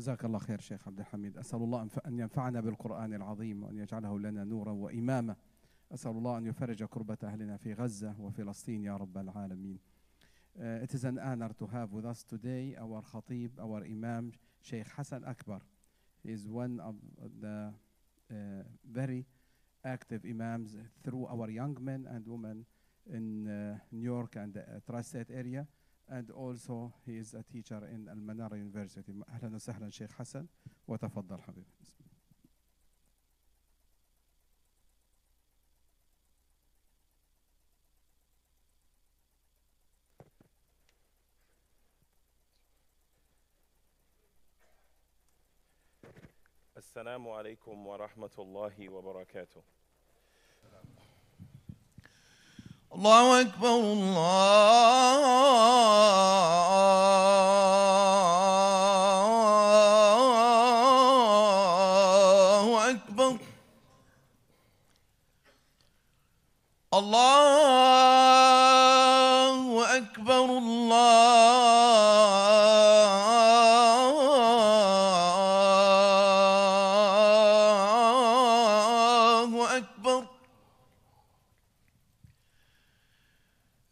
جزاك الله خير شيخ عبد الحميد أسأل الله أن ينفعنا بالقرآن العظيم وأن يجعله لنا نورا وإماما أسأل الله أن يفرج كربة أهلنا في غزة وفلسطين يا رب العالمين Uh, it is an honor to have with us today our Khatib, our Imam, Sheikh Hassan Akbar. He is one of the uh, very active Imams through our young men and women in uh, New York and the uh, tri-state area. And also he is a teacher in Al-Manara University. أهلا وسهلا شيخ حسن وتفضل حبيبي. السلام عليكم ورحمة الله وبركاته الله أكبر الله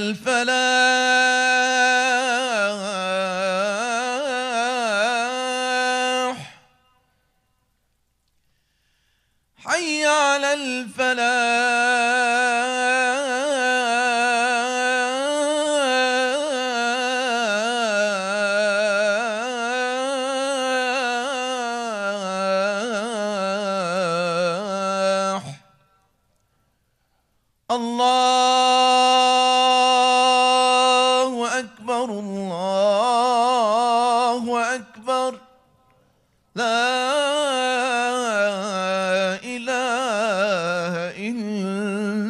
الفلا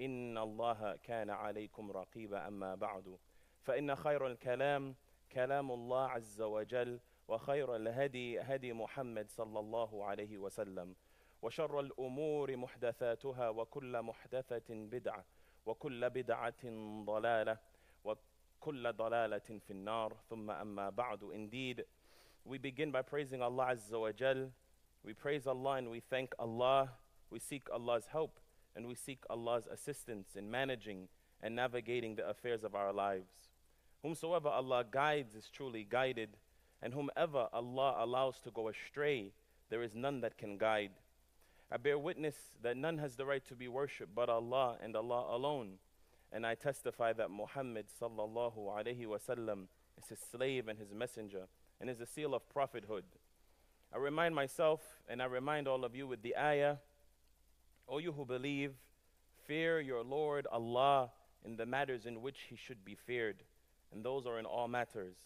إن الله كان عليكم رقيبا أما بعد. فإن خير الكلام كلام الله عز وجل وخير الهدي هدي محمد صلى الله عليه وسلم. وشر الأمور محدثاتها وكل محدثة بدعة وكل بدعة ضلالة وكل ضلالة في النار. ثم أما بعد. Indeed we begin by praising Allah wa Jal. We praise Allah and we thank Allah. We seek Allah's help. And we seek Allah's assistance in managing and navigating the affairs of our lives. Whomsoever Allah guides is truly guided, and whomever Allah allows to go astray, there is none that can guide. I bear witness that none has the right to be worshipped but Allah and Allah alone. And I testify that Muhammad sallallahu alaihi wasallam is his slave and his messenger and is a seal of prophethood. I remind myself and I remind all of you with the ayah, O you who believe, fear your Lord Allah in the matters in which he should be feared, and those are in all matters.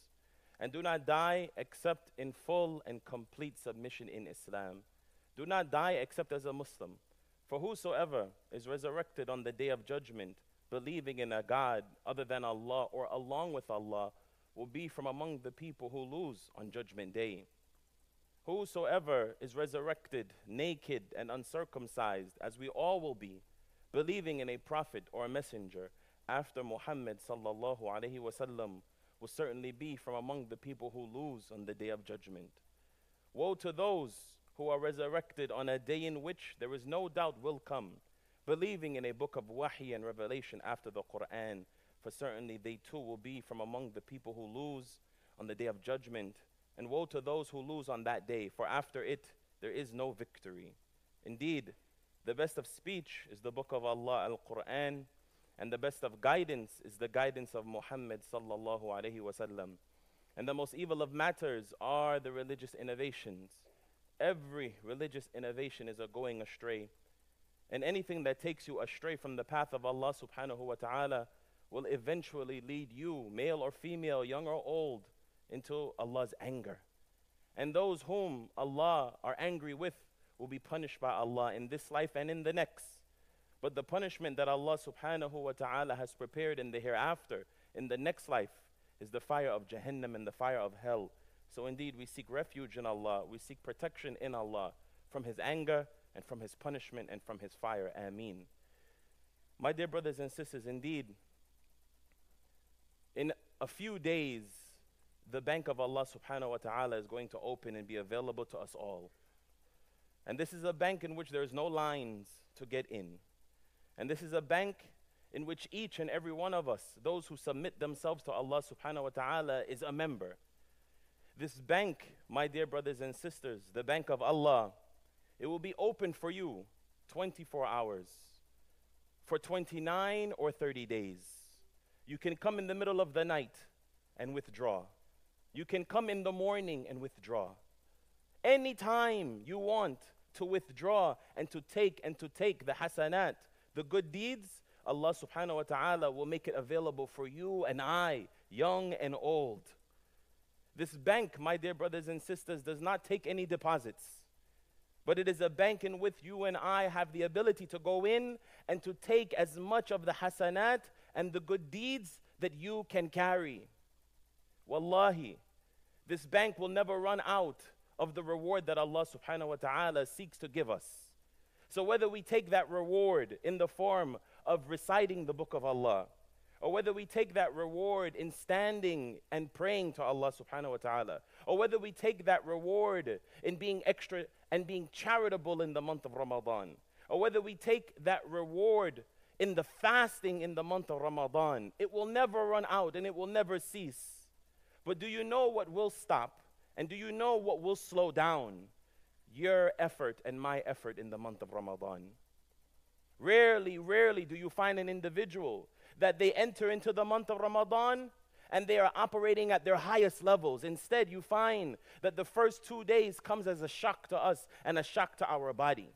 And do not die except in full and complete submission in Islam. Do not die except as a Muslim. For whosoever is resurrected on the day of judgment, believing in a God other than Allah or along with Allah, will be from among the people who lose on judgment day. Whosoever is resurrected naked and uncircumcised, as we all will be, believing in a prophet or a messenger after Muhammad sallallahu alaihi wasallam, will certainly be from among the people who lose on the day of judgment. Woe to those who are resurrected on a day in which there is no doubt will come, believing in a book of wahi and revelation after the Quran, for certainly they too will be from among the people who lose on the day of judgment. And woe to those who lose on that day, for after it there is no victory. Indeed, the best of speech is the book of Allah, Al Quran, and the best of guidance is the guidance of Muhammad sallallahu alaihi wasallam. And the most evil of matters are the religious innovations. Every religious innovation is a going astray. And anything that takes you astray from the path of Allah subhanahu wa ta'ala will eventually lead you, male or female, young or old, into Allah's anger. And those whom Allah are angry with will be punished by Allah in this life and in the next. But the punishment that Allah subhanahu wa ta'ala has prepared in the hereafter, in the next life, is the fire of Jahannam and the fire of hell. So indeed, we seek refuge in Allah, we seek protection in Allah from His anger and from His punishment and from His fire. Ameen. My dear brothers and sisters, indeed, in a few days, the bank of Allah subhanahu wa ta'ala is going to open and be available to us all. And this is a bank in which there's no lines to get in. And this is a bank in which each and every one of us, those who submit themselves to Allah subhanahu wa ta'ala, is a member. This bank, my dear brothers and sisters, the bank of Allah, it will be open for you 24 hours for 29 or 30 days. You can come in the middle of the night and withdraw. You can come in the morning and withdraw. Anytime you want to withdraw and to take and to take the hasanat, the good deeds, Allah subhanahu wa ta'ala will make it available for you and I, young and old. This bank, my dear brothers and sisters, does not take any deposits. But it is a bank in which you and I have the ability to go in and to take as much of the hasanat and the good deeds that you can carry. Wallahi, this bank will never run out of the reward that Allah subhanahu wa ta'ala seeks to give us. So whether we take that reward in the form of reciting the book of Allah, or whether we take that reward in standing and praying to Allah subhanahu wa ta'ala, or whether we take that reward in being extra and being charitable in the month of Ramadan, or whether we take that reward in the fasting in the month of Ramadan, it will never run out and it will never cease. But do you know what will stop? And do you know what will slow down? Your effort and my effort in the month of Ramadan. Rarely, rarely do you find an individual that they enter into the month of Ramadan and they are operating at their highest levels. Instead, you find that the first two days comes as a shock to us and a shock to our body.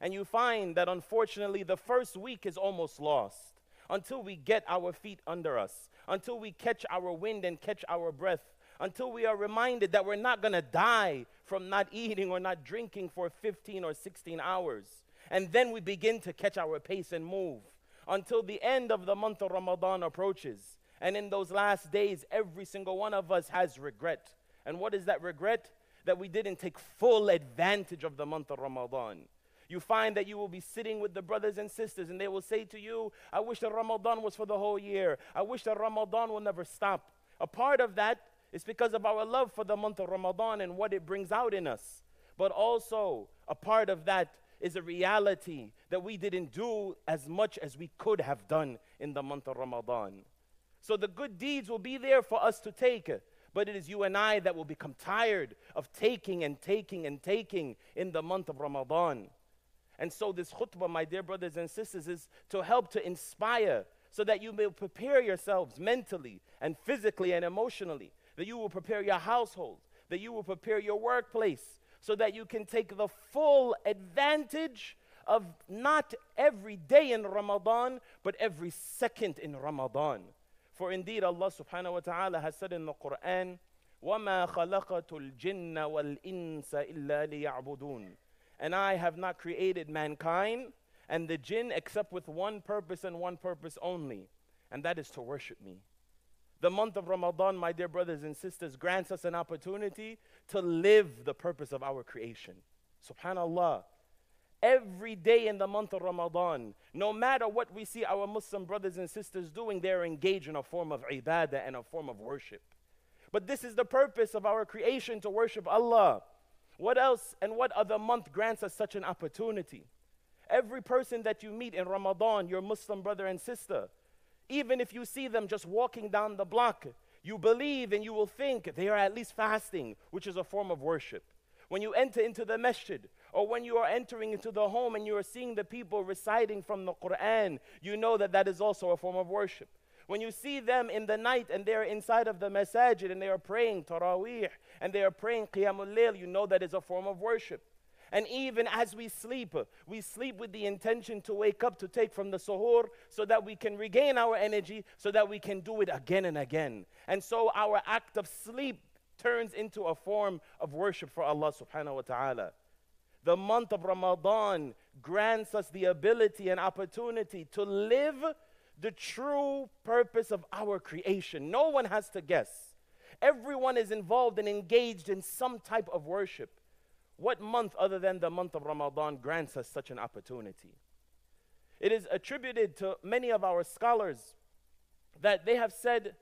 And you find that unfortunately the first week is almost lost until we get our feet under us, until we catch our wind and catch our breath, until we are reminded that we're not going to die from not eating or not drinking for 15 or 16 hours. And then we begin to catch our pace and move until the end of the month of Ramadan approaches. And in those last days, every single one of us has regret. And what is that regret? That we didn't take full advantage of the month of Ramadan. You find that you will be sitting with the brothers and sisters, and they will say to you, I wish that Ramadan was for the whole year. I wish that Ramadan will never stop. A part of that is because of our love for the month of Ramadan and what it brings out in us. But also, a part of that is a reality that we didn't do as much as we could have done in the month of Ramadan. So the good deeds will be there for us to take, but it is you and I that will become tired of taking and taking and taking in the month of Ramadan. And so, this khutbah, my dear brothers and sisters, is to help to inspire so that you may prepare yourselves mentally and physically and emotionally, that you will prepare your household, that you will prepare your workplace, so that you can take the full advantage of not every day in Ramadan, but every second in Ramadan. For indeed, Allah subhanahu wa ta'ala has said in the Quran, وَمَا خَلَقَتُ الْجِنَّ وَالْإِنسَ إِلَّا لِيَعْبُدُونَ and I have not created mankind and the jinn except with one purpose and one purpose only, and that is to worship me. The month of Ramadan, my dear brothers and sisters, grants us an opportunity to live the purpose of our creation. Subhanallah. Every day in the month of Ramadan, no matter what we see our Muslim brothers and sisters doing, they're engaged in a form of ibadah and a form of worship. But this is the purpose of our creation to worship Allah. What else and what other month grants us such an opportunity? Every person that you meet in Ramadan, your Muslim brother and sister, even if you see them just walking down the block, you believe and you will think they are at least fasting, which is a form of worship. When you enter into the masjid, or when you are entering into the home and you are seeing the people reciting from the Quran, you know that that is also a form of worship. When you see them in the night and they are inside of the masajid and they are praying taraweeh and they are praying qiyamul layl, you know that is a form of worship. And even as we sleep, we sleep with the intention to wake up to take from the suhoor so that we can regain our energy, so that we can do it again and again. And so our act of sleep turns into a form of worship for Allah subhanahu wa ta'ala. The month of Ramadan grants us the ability and opportunity to live the true purpose of our creation. No one has to guess. Everyone is involved and engaged in some type of worship. What month other than the month of Ramadan grants us such an opportunity? It is attributed to many of our scholars that they have said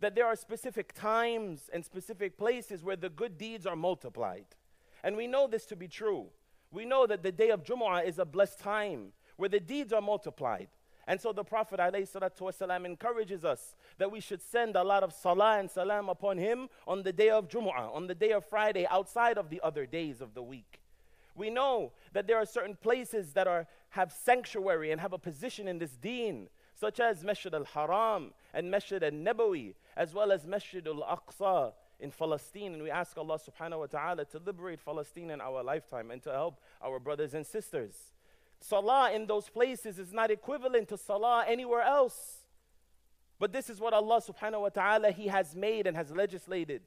that there are specific times and specific places where the good deeds are multiplied. And we know this to be true. We know that the day of Jumu'ah is a blessed time where the deeds are multiplied. And so the Prophet encourages us that we should send a lot of salah and salam upon him on the day of Jumu'ah, on the day of Friday, outside of the other days of the week. We know that there are certain places that are, have sanctuary and have a position in this deen, such as Masjid al Haram and Masjid al Nabawi, as well as Masjid al Aqsa in Palestine. And we ask Allah subhanahu wa ta'ala to liberate Palestine in our lifetime and to help our brothers and sisters. Salah in those places is not equivalent to salah anywhere else. But this is what Allah subhanahu wa ta'ala He has made and has legislated.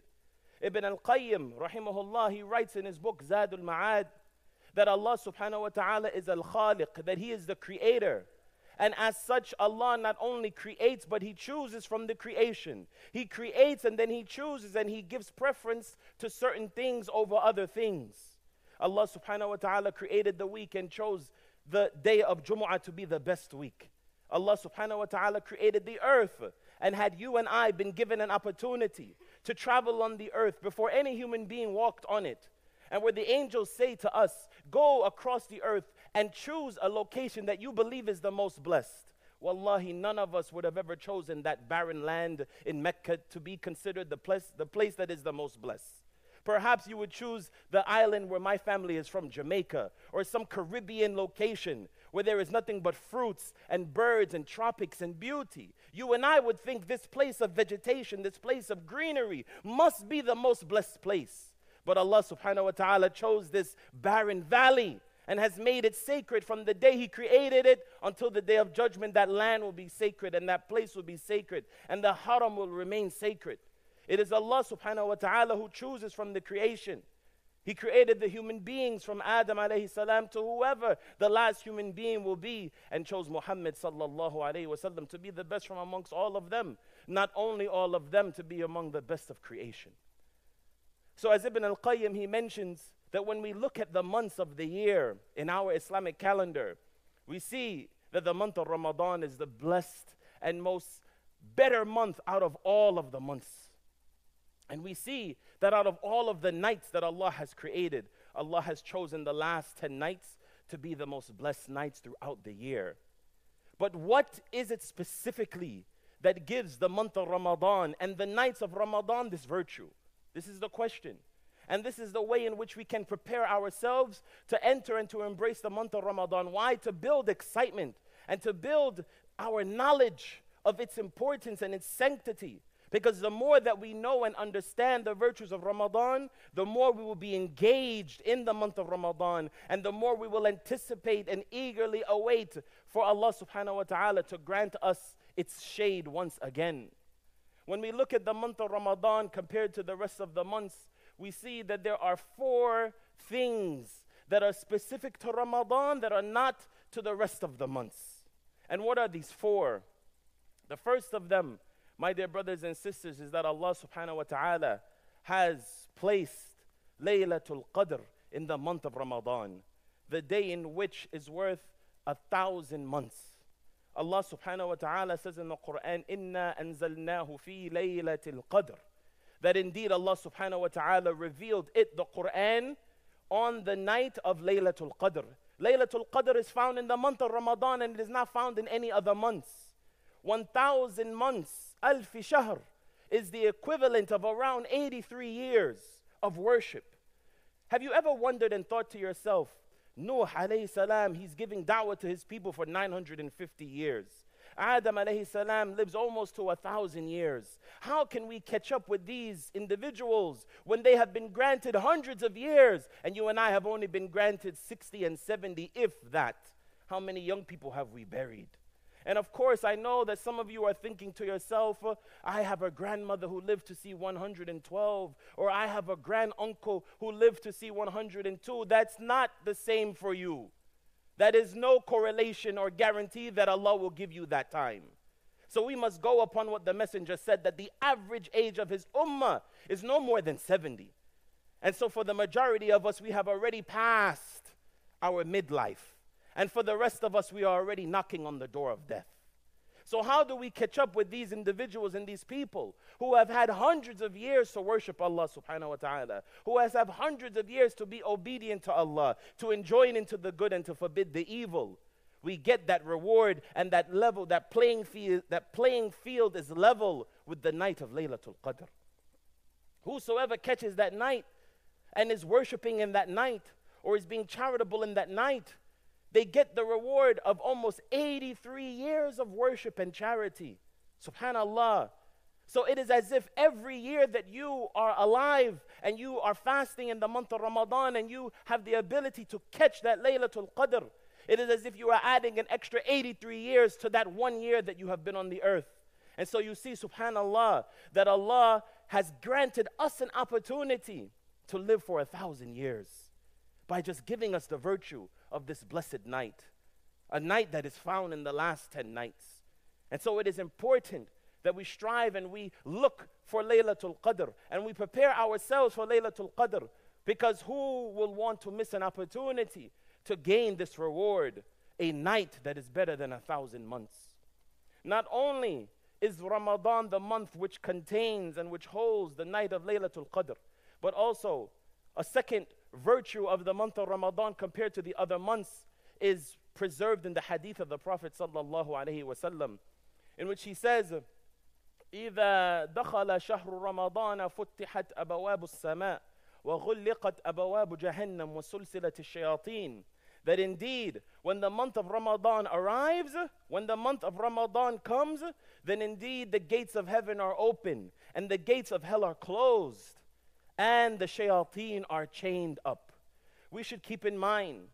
Ibn al-Qayyim, rahimahullah, he writes in his book Zadul Ma'ad that Allah subhanahu wa ta'ala is al-Khaliq, that He is the creator. And as such, Allah not only creates, but He chooses from the creation. He creates and then He chooses and He gives preference to certain things over other things. Allah subhanahu wa ta'ala created the week and chose the day of Jumu'ah to be the best week. Allah subhanahu wa ta'ala created the earth. And had you and I been given an opportunity to travel on the earth before any human being walked on it, and where the angels say to us, Go across the earth and choose a location that you believe is the most blessed. Wallahi, none of us would have ever chosen that barren land in Mecca to be considered the place, the place that is the most blessed. Perhaps you would choose the island where my family is from, Jamaica, or some Caribbean location where there is nothing but fruits and birds and tropics and beauty. You and I would think this place of vegetation, this place of greenery, must be the most blessed place. But Allah subhanahu wa ta'ala chose this barren valley and has made it sacred from the day He created it until the day of judgment. That land will be sacred and that place will be sacred and the haram will remain sacred. It is Allah subhanahu wa ta'ala who chooses from the creation. He created the human beings from Adam alayhi salam to whoever the last human being will be and chose Muhammad sallallahu alayhi wasallam to be the best from amongst all of them. Not only all of them to be among the best of creation. So as Ibn al-Qayyim he mentions that when we look at the months of the year in our Islamic calendar, we see that the month of Ramadan is the blessed and most better month out of all of the months. And we see that out of all of the nights that Allah has created, Allah has chosen the last 10 nights to be the most blessed nights throughout the year. But what is it specifically that gives the month of Ramadan and the nights of Ramadan this virtue? This is the question. And this is the way in which we can prepare ourselves to enter and to embrace the month of Ramadan. Why? To build excitement and to build our knowledge of its importance and its sanctity. Because the more that we know and understand the virtues of Ramadan, the more we will be engaged in the month of Ramadan, and the more we will anticipate and eagerly await for Allah subhanahu wa ta'ala to grant us its shade once again. When we look at the month of Ramadan compared to the rest of the months, we see that there are four things that are specific to Ramadan that are not to the rest of the months. And what are these four? The first of them my dear brothers and sisters, is that Allah subhanahu wa ta'ala has placed Laylatul Qadr in the month of Ramadan, the day in which is worth a thousand months. Allah subhanahu wa ta'ala says in the Quran, Inna anzalnahu fi laylatil qadr. That indeed Allah subhanahu wa ta'ala revealed it, the Quran, on the night of Laylatul Qadr. Laylatul Qadr is found in the month of Ramadan and it is not found in any other months. 1,000 months Alf shahr is the equivalent of around 83 years of worship. Have you ever wondered and thought to yourself, Nuh alayhi salam, he's giving da'wah to his people for 950 years. Adam alayhi salam lives almost to a thousand years. How can we catch up with these individuals when they have been granted hundreds of years and you and I have only been granted 60 and 70, if that? How many young people have we buried? And of course, I know that some of you are thinking to yourself, I have a grandmother who lived to see 112, or I have a grand uncle who lived to see 102. That's not the same for you. That is no correlation or guarantee that Allah will give you that time. So we must go upon what the messenger said that the average age of his ummah is no more than 70. And so for the majority of us, we have already passed our midlife. And for the rest of us, we are already knocking on the door of death. So, how do we catch up with these individuals and these people who have had hundreds of years to worship Allah subhanahu wa ta'ala, who has had hundreds of years to be obedient to Allah, to enjoin into the good and to forbid the evil? We get that reward and that level, that playing field, that playing field is level with the night of Laylatul Qadr. Whosoever catches that night and is worshiping in that night or is being charitable in that night, they get the reward of almost 83 years of worship and charity. Subhanallah. So it is as if every year that you are alive and you are fasting in the month of Ramadan and you have the ability to catch that Laylatul Qadr, it is as if you are adding an extra 83 years to that one year that you have been on the earth. And so you see, subhanAllah, that Allah has granted us an opportunity to live for a thousand years by just giving us the virtue of this blessed night, a night that is found in the last 10 nights. And so it is important that we strive and we look for Laylatul Qadr and we prepare ourselves for Laylatul Qadr because who will want to miss an opportunity to gain this reward, a night that is better than a thousand months? Not only is Ramadan the month which contains and which holds the night of Laylatul Qadr, but also a second virtue of the month of Ramadan compared to the other months is preserved in the hadith of the Prophet sallallahu alaihi wasallam, in which he says, إذا دخل شهر رمضان فتحت أبواب السماء وغلقت أبواب جهنم وسلسلة الشياطين that indeed when the month of Ramadan arrives, when the month of Ramadan comes, then indeed the gates of heaven are open and the gates of hell are closed and the shayateen are chained up. We should keep in mind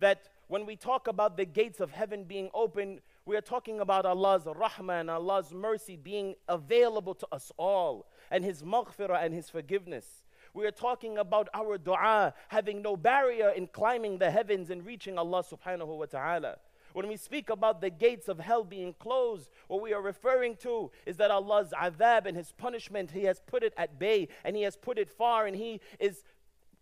that when we talk about the gates of heaven being open, we are talking about Allah's rahmah and Allah's mercy being available to us all, and His maghfirah and His forgiveness. We are talking about our dua having no barrier in climbing the heavens and reaching Allah subhanahu wa ta'ala. When we speak about the gates of hell being closed, what we are referring to is that Allah's adhab and His punishment, He has put it at bay and He has put it far and He is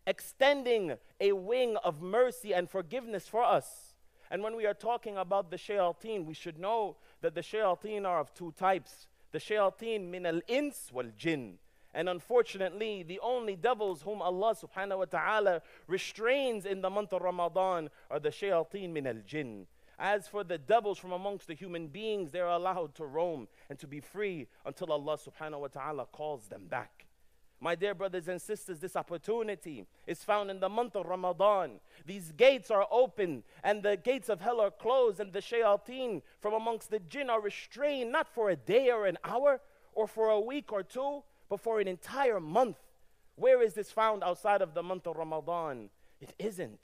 extending a wing of mercy and forgiveness for us. And when we are talking about the shayateen, we should know that the shayateen are of two types. The shayateen min al ins wal jinn. And unfortunately, the only devils whom Allah subhanahu wa ta'ala restrains in the month of Ramadan are the shayateen min al jinn. As for the devils from amongst the human beings, they're allowed to roam and to be free until Allah subhanahu wa ta'ala calls them back. My dear brothers and sisters, this opportunity is found in the month of Ramadan. These gates are open and the gates of hell are closed, and the shayateen from amongst the jinn are restrained not for a day or an hour or for a week or two, but for an entire month. Where is this found outside of the month of Ramadan? It isn't.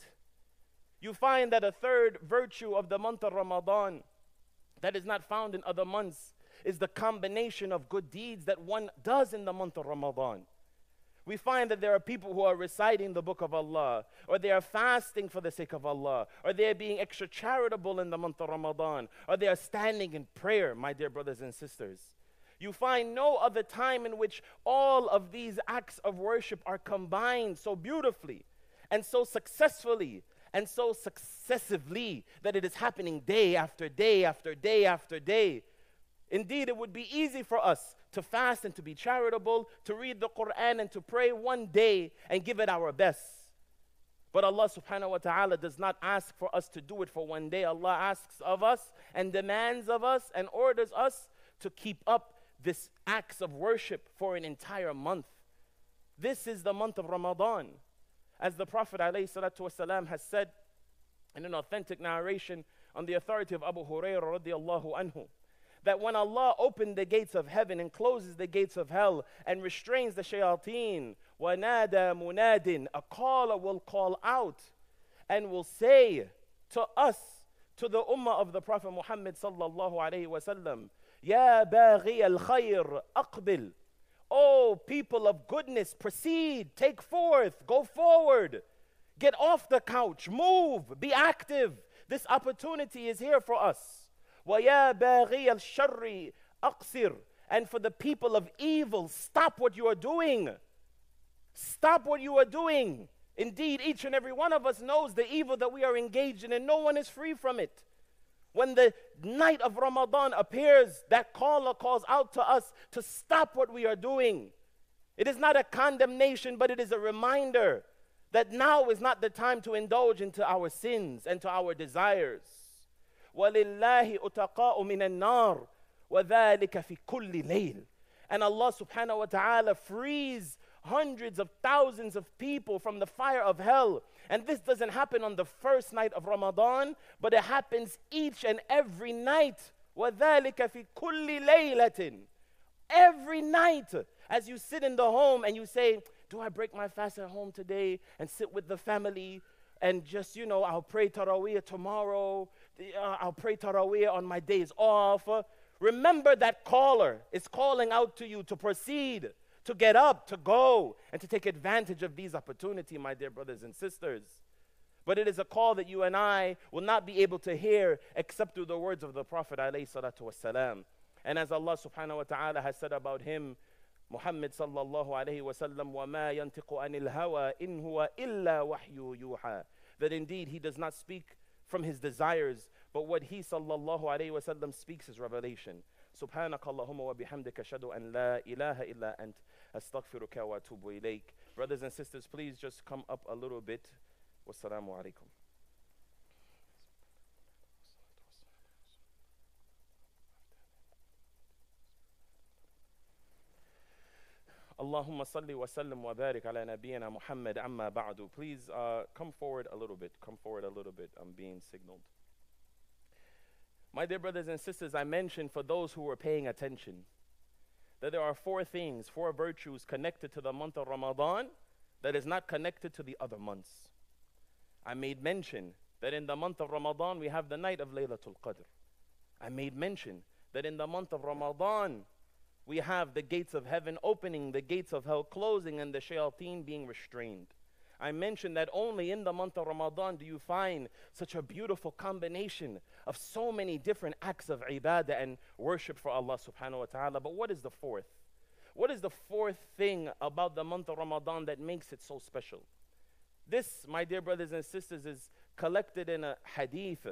You find that a third virtue of the month of Ramadan that is not found in other months is the combination of good deeds that one does in the month of Ramadan. We find that there are people who are reciting the book of Allah, or they are fasting for the sake of Allah, or they are being extra charitable in the month of Ramadan, or they are standing in prayer, my dear brothers and sisters. You find no other time in which all of these acts of worship are combined so beautifully and so successfully and so successively that it is happening day after day after day after day. Indeed, it would be easy for us to fast and to be charitable, to read the Quran and to pray one day and give it our best. But Allah subhanahu wa ta'ala does not ask for us to do it for one day. Allah asks of us and demands of us and orders us to keep up this acts of worship for an entire month. This is the month of Ramadan. As the Prophet ﷺ has said in an authentic narration on the authority of Abu Hurairah radiallahu anhu, that when Allah opened the gates of heaven and closes the gates of hell and restrains the shayateen, وَنَادَى مُنَادٍ A caller will call out and will say to us, to the ummah of the Prophet Muhammad sallallahu alayhi wasallam, Ya baghi al-khayr, aqbil. Oh, people of goodness, proceed, take forth, go forward. Get off the couch, move, be active. This opportunity is here for us. وَيَا بَاغِيَ الشَّرِّ أَقْصِرْ And for the people of evil, stop what you are doing. Stop what you are doing. Indeed, each and every one of us knows the evil that we are engaged in, and no one is free from it. When the night of Ramadan appears, that caller calls out to us to stop what we are doing. It is not a condemnation, but it is a reminder that now is not the time to indulge into our sins and to our desires. وَلِلَّهِ أُتَقَاءُ مِنَ النَّارِ وَذَلِكَ فِي كُلِّ لَيْلٍ And Allah subhanahu wa ta'ala frees hundreds of thousands of people from the fire of hell. And this doesn't happen on the first night of Ramadan, but it happens each and every night. وَذَلِكَ فِي كُلِّ لَيْلَةٍ Every night, as you sit in the home and you say, Do I break my fast at home today and sit with the family and just, you know, I'll pray Taraweeh tomorrow, uh, I'll pray Taraweeh on my days off. Remember that caller is calling out to you to proceed to get up, to go, and to take advantage of these opportunities, my dear brothers and sisters. But it is a call that you and I will not be able to hear except through the words of the Prophet ﷺ. And as Allah subhanahu wa ta'ala has said about him, Muhammad sallallahu alayhi wa sallam, وَمَا يَنْتِقُ عَنِ الْهَوَىٰ إِنْ هُوَ إِلَّا وَحْيُ يُوحَىٰ That indeed he does not speak from his desires, but what he sallallahu alayhi wa sallam speaks is revelation. سبحانك اللهم وبحمدك أشهد أن لا إله إلا أنت أستغفرك وأتوب إليك Brothers and sisters, please just come up a little bit. Wassalamu alaikum. اللهم صل وسلم وبارك على نبينا محمد أما بعد. Please uh, come forward a little bit. Come forward a little bit. I'm being signaled. My dear brothers and sisters, I mentioned for those who were paying attention that there are four things, four virtues connected to the month of Ramadan that is not connected to the other months. I made mention that in the month of Ramadan we have the night of Laylatul Qadr. I made mention that in the month of Ramadan we have the gates of heaven opening, the gates of hell closing, and the shayateen being restrained. I mentioned that only in the month of Ramadan do you find such a beautiful combination of so many different acts of ibadah and worship for Allah subhanahu wa ta'ala. But what is the fourth? What is the fourth thing about the month of Ramadan that makes it so special? This, my dear brothers and sisters, is collected in a hadith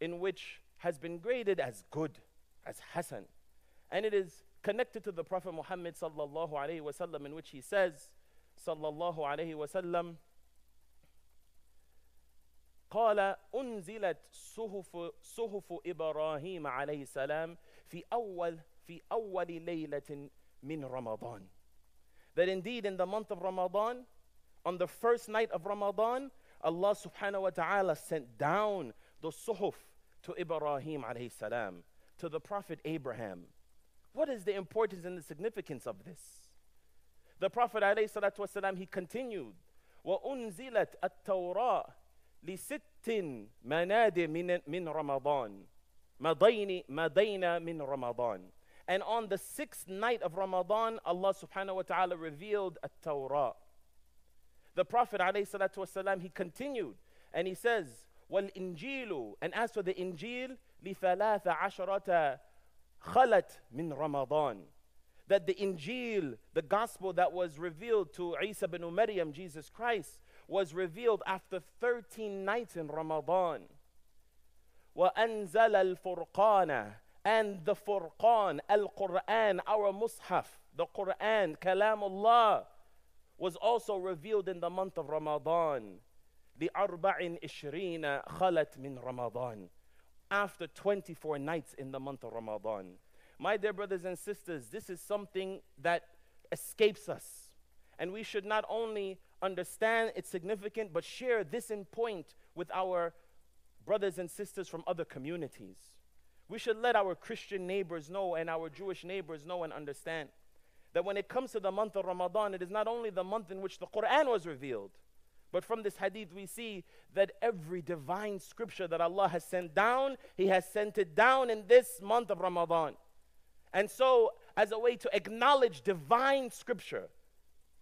in which has been graded as good, as hasan. And it is connected to the Prophet Muhammad sallallahu alayhi wasallam in which he says, sallallahu alayhi wasallam, قال أنزلت صحف صحف إبراهيم عليه السلام في أول في أول ليلة من رمضان. That indeed in the month of Ramadan, on the first night of Ramadan, Allah subhanahu wa ta'ala sent down the suhuf to Ibrahim alayhi salam, to the Prophet Abraham. What is the importance and the significance of this? The Prophet alayhi salatu wasalam, he continued, وأنزلت التوراة لست مناد من من رمضان مضين مضينا من رمضان and on the sixth night of Ramadan Allah subhanahu wa ta'ala revealed a Torah the Prophet alayhi salatu wasalam he continued and he says والإنجيل and as for the Injil لثلاث عشرة خلت من رمضان that the Injil, the gospel that was revealed to Isa bin Maryam, Jesus Christ, was revealed after 13 nights in Ramadan. وَأَنزَلَ الْفُرْقَانَ And the Furqan, Al-Quran, our Mus'haf, the Quran, Kalamullah, was also revealed in the month of Ramadan. لِأَرْبَعٍ إِشْرِينَ خَلَتْ مِنْ Ramadan. After 24 nights in the month of Ramadan. My dear brothers and sisters, this is something that escapes us. And we should not only understand its significance, but share this in point with our brothers and sisters from other communities. We should let our Christian neighbors know and our Jewish neighbors know and understand that when it comes to the month of Ramadan, it is not only the month in which the Quran was revealed, but from this hadith, we see that every divine scripture that Allah has sent down, He has sent it down in this month of Ramadan. And so, as a way to acknowledge divine scripture,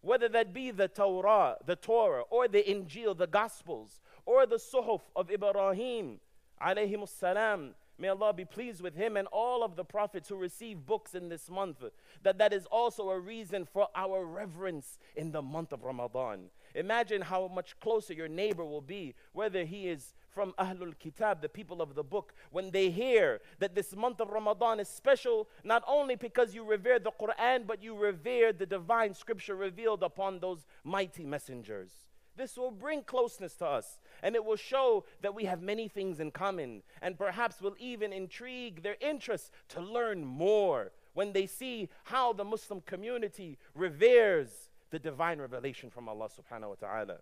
whether that be the Torah, the Torah, or the Injil, the Gospels, or the Suhuf of Ibrahim, alayhi salam, May Allah be pleased with him and all of the prophets who receive books in this month. That that is also a reason for our reverence in the month of Ramadan. Imagine how much closer your neighbor will be, whether he is from Ahlul Kitab, the people of the book, when they hear that this month of Ramadan is special, not only because you revere the Quran, but you revere the divine scripture revealed upon those mighty messengers. This will bring closeness to us, and it will show that we have many things in common, and perhaps will even intrigue their interest to learn more when they see how the Muslim community reveres the divine revelation from Allah subhanahu wa ta'ala.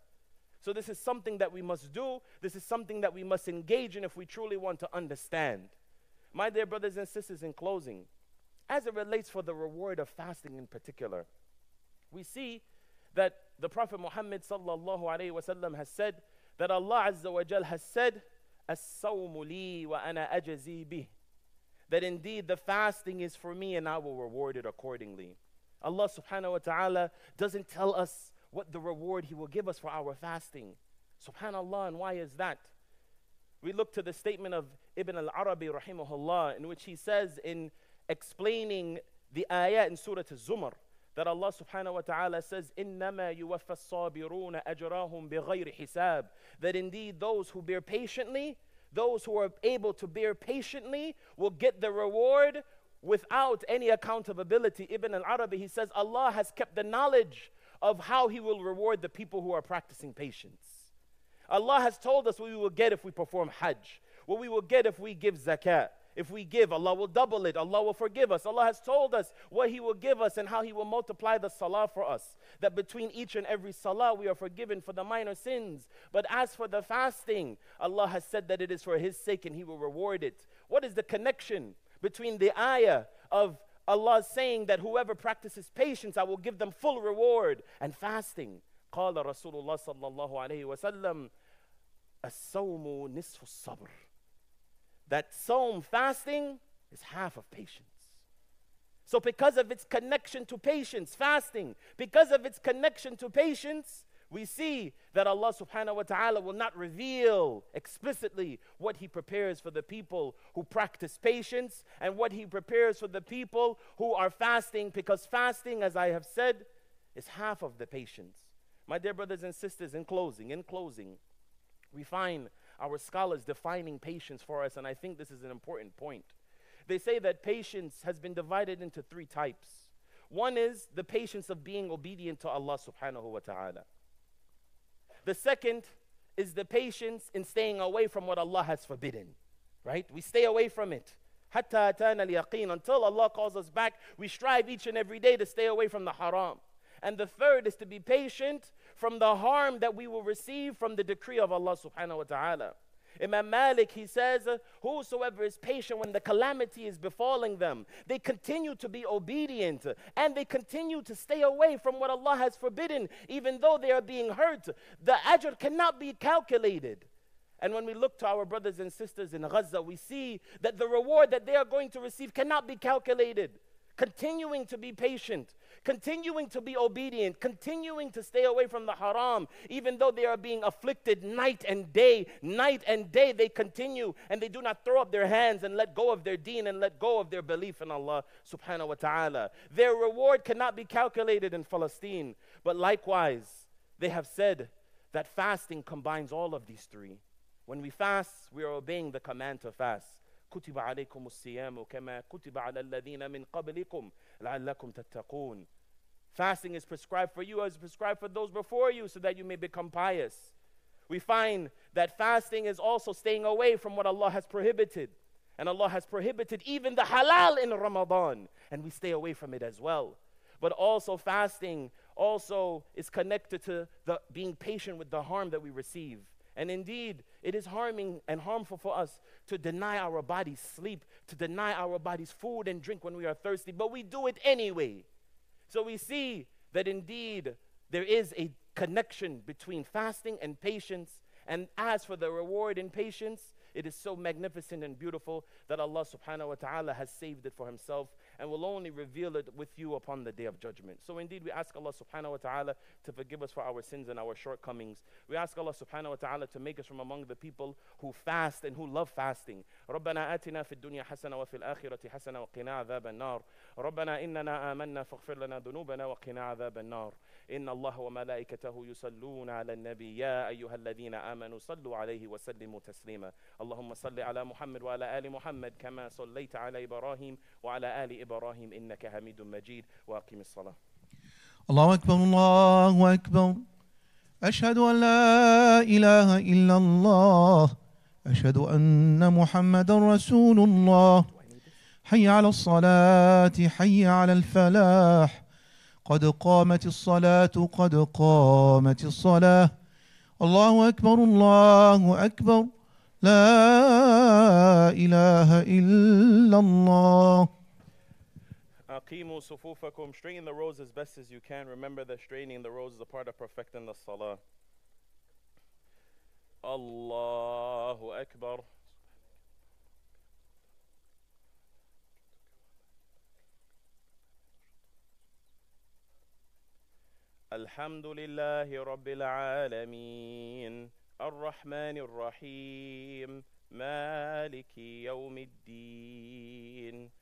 So, this is something that we must do. This is something that we must engage in if we truly want to understand. My dear brothers and sisters, in closing, as it relates for the reward of fasting in particular, we see that the Prophet Muhammad sallallahu has said that Allah Azza wa Jal has said, As-sawmu wa ana. That indeed the fasting is for me and I will reward it accordingly. Allah subhanahu wa ta'ala doesn't tell us what the reward He will give us for our fasting. Subhanallah, and why is that? We look to the statement of Ibn al Arabi, rahimahullah, in which he says, in explaining the ayah in Surah Al Zumar, that Allah subhanahu wa ta'ala says, إِنَّمَا يُوَفَّى الصَّابِرُونَ أَجْرَاهُمْ بِغَيْرِ حِسَابٍ That indeed those who bear patiently, those who are able to bear patiently, will get the reward without any accountability. Ibn al Arabi, he says, Allah has kept the knowledge of how He will reward the people who are practicing patience. Allah has told us what we will get if we perform Hajj, what we will get if we give zakat. If we give, Allah will double it. Allah will forgive us. Allah has told us what He will give us and how He will multiply the salah for us. That between each and every salah, we are forgiven for the minor sins. But as for the fasting, Allah has said that it is for His sake and He will reward it. What is the connection between the ayah of Allah is saying that whoever practices patience, I will give them full reward and fasting. قال رسول الله صلى الله عليه وسلم الصوم نصف الصبر that sawm fasting is half of patience. So, because of its connection to patience, fasting, because of its connection to patience, we see that Allah subhanahu wa ta'ala will not reveal explicitly what He prepares for the people who practice patience and what He prepares for the people who are fasting, because fasting, as I have said, is half of the patience. My dear brothers and sisters, in closing, in closing, we find our scholars defining patience for us, and I think this is an important point. They say that patience has been divided into three types. One is the patience of being obedient to Allah subhanahu wa ta'ala. The second is the patience in staying away from what Allah has forbidden, right? We stay away from it. Until Allah calls us back, we strive each and every day to stay away from the haram. And the third is to be patient from the harm that we will receive from the decree of Allah subhanahu wa ta'ala. Imam Malik, he says, Whosoever is patient when the calamity is befalling them, they continue to be obedient and they continue to stay away from what Allah has forbidden, even though they are being hurt. The ajr cannot be calculated. And when we look to our brothers and sisters in Gaza, we see that the reward that they are going to receive cannot be calculated. Continuing to be patient, continuing to be obedient, continuing to stay away from the haram, even though they are being afflicted night and day, night and day, they continue and they do not throw up their hands and let go of their deen and let go of their belief in Allah subhanahu wa ta'ala. Their reward cannot be calculated in Palestine, but likewise, they have said that fasting combines all of these three. When we fast, we are obeying the command to fast. كتب عليكم الصيام كما كتب على الذين من قبلكم لعلكم تتقون Fasting is prescribed for you as prescribed for those before you so that you may become pious. We find that fasting is also staying away from what Allah has prohibited. And Allah has prohibited even the halal in Ramadan, and we stay away from it as well. But also fasting also is connected to the being patient with the harm that we receive. And indeed, it is harming and harmful for us to deny our bodies sleep, to deny our bodies food and drink when we are thirsty, but we do it anyway. So we see that indeed there is a connection between fasting and patience. And as for the reward in patience, it is so magnificent and beautiful that Allah subhanahu wa ta'ala has saved it for Himself and will only reveal it with you upon the day of judgment. So indeed, we ask Allah subhanahu wa ta'ala to forgive us for our sins and our shortcomings. We ask Allah subhanahu wa ta'ala to make us from among the people who fast and who love fasting. ربنا آتنا في الدنيا حسنة وفي الآخرة حسنة وقنا عذاب النار ربنا إننا آمنا فاغفر لنا ذنوبنا وقنا عذاب النار إن الله وملائكته يصلون على النبي يا أيها الذين آمنوا صلوا عليه وسلموا تسليما اللهم صل على محمد وعلى آل محمد كما صليت على إبراهيم وعلى آل إبراهيم إنك حميد مجيد. وأقم الصلاة. الله أكبر الله أكبر. أشهد أن لا إله إلا الله. أشهد أن محمدا رسول الله. حي على الصلاة حي على الفلاح. قد قامت الصلاة قد قامت الصلاة. الله أكبر الله أكبر. لا إله إلا الله. أقيموا صفوفكم straighten the rows as best as you can remember that straightening the rows is a part of perfecting the salah الله أكبر الحمد لله رب العالمين الرحمن الرحيم مالك يوم الدين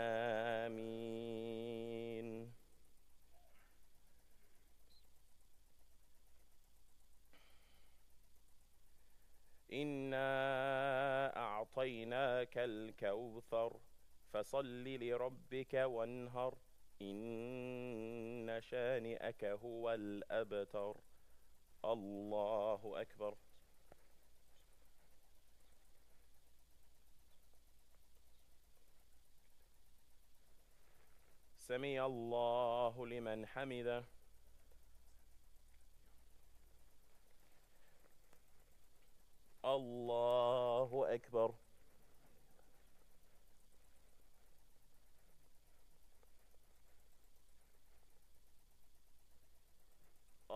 أعطيناك الكوثر فصل لربك وانهر. إن شانئك هو الأبتر. الله أكبر. سمع الله لمن حمده. الله أكبر.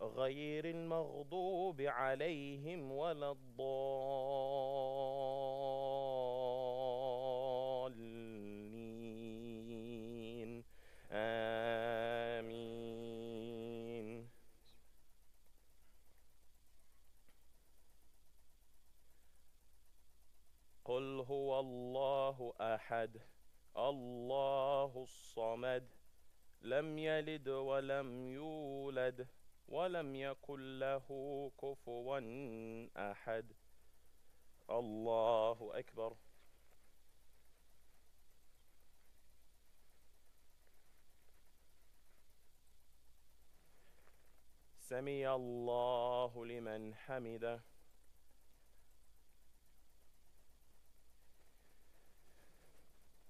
غير المغضوب عليهم ولا الضالين. آمين. قل هو الله أحد الله الصمد لم يلد ولم يولد. ولم يكن له كفوا أحد. الله أكبر. سمي الله لمن حمده.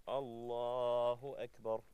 الله أكبر.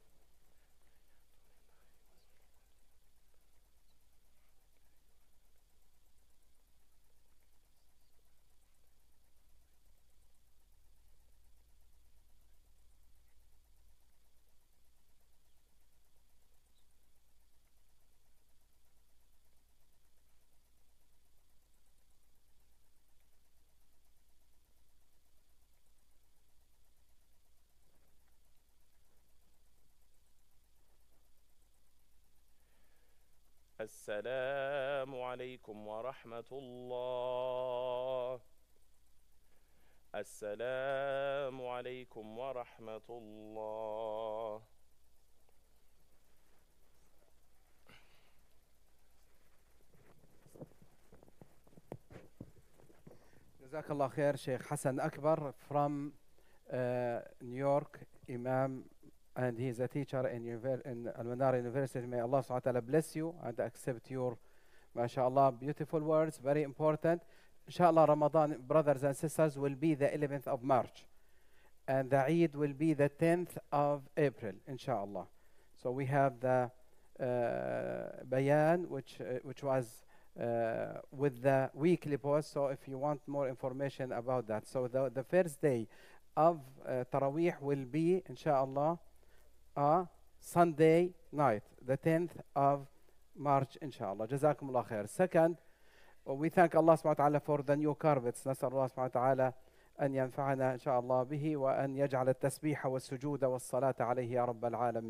السلام عليكم ورحمة الله. السلام عليكم ورحمة الله. جزاك الله خير شيخ حسن أكبر from uh, New York and he is a teacher in, in Al-Manar University. May Allah subhanahu wa ta'ala bless you and accept your mashallah beautiful words very important. Inshallah Ramadan brothers and sisters will be the 11th of March. And the Eid will be the 10th of April inshallah. So we have the uh, bayan which uh, which was uh, with the weekly post. So if you want more information about that, so the the first day of uh, Taraweeh will be, inshallah, uh, Sunday night, the 10th of March, inshallah. Jazakumullah khair. Second, uh, we thank Allah subhanahu wa ta'ala for the new carpets. نسأل الله سبحانه وتعالى أن ينفعنا إن شاء الله به وأن يجعل التسبيح والسجود والصلاة عليه يا رب العالمين.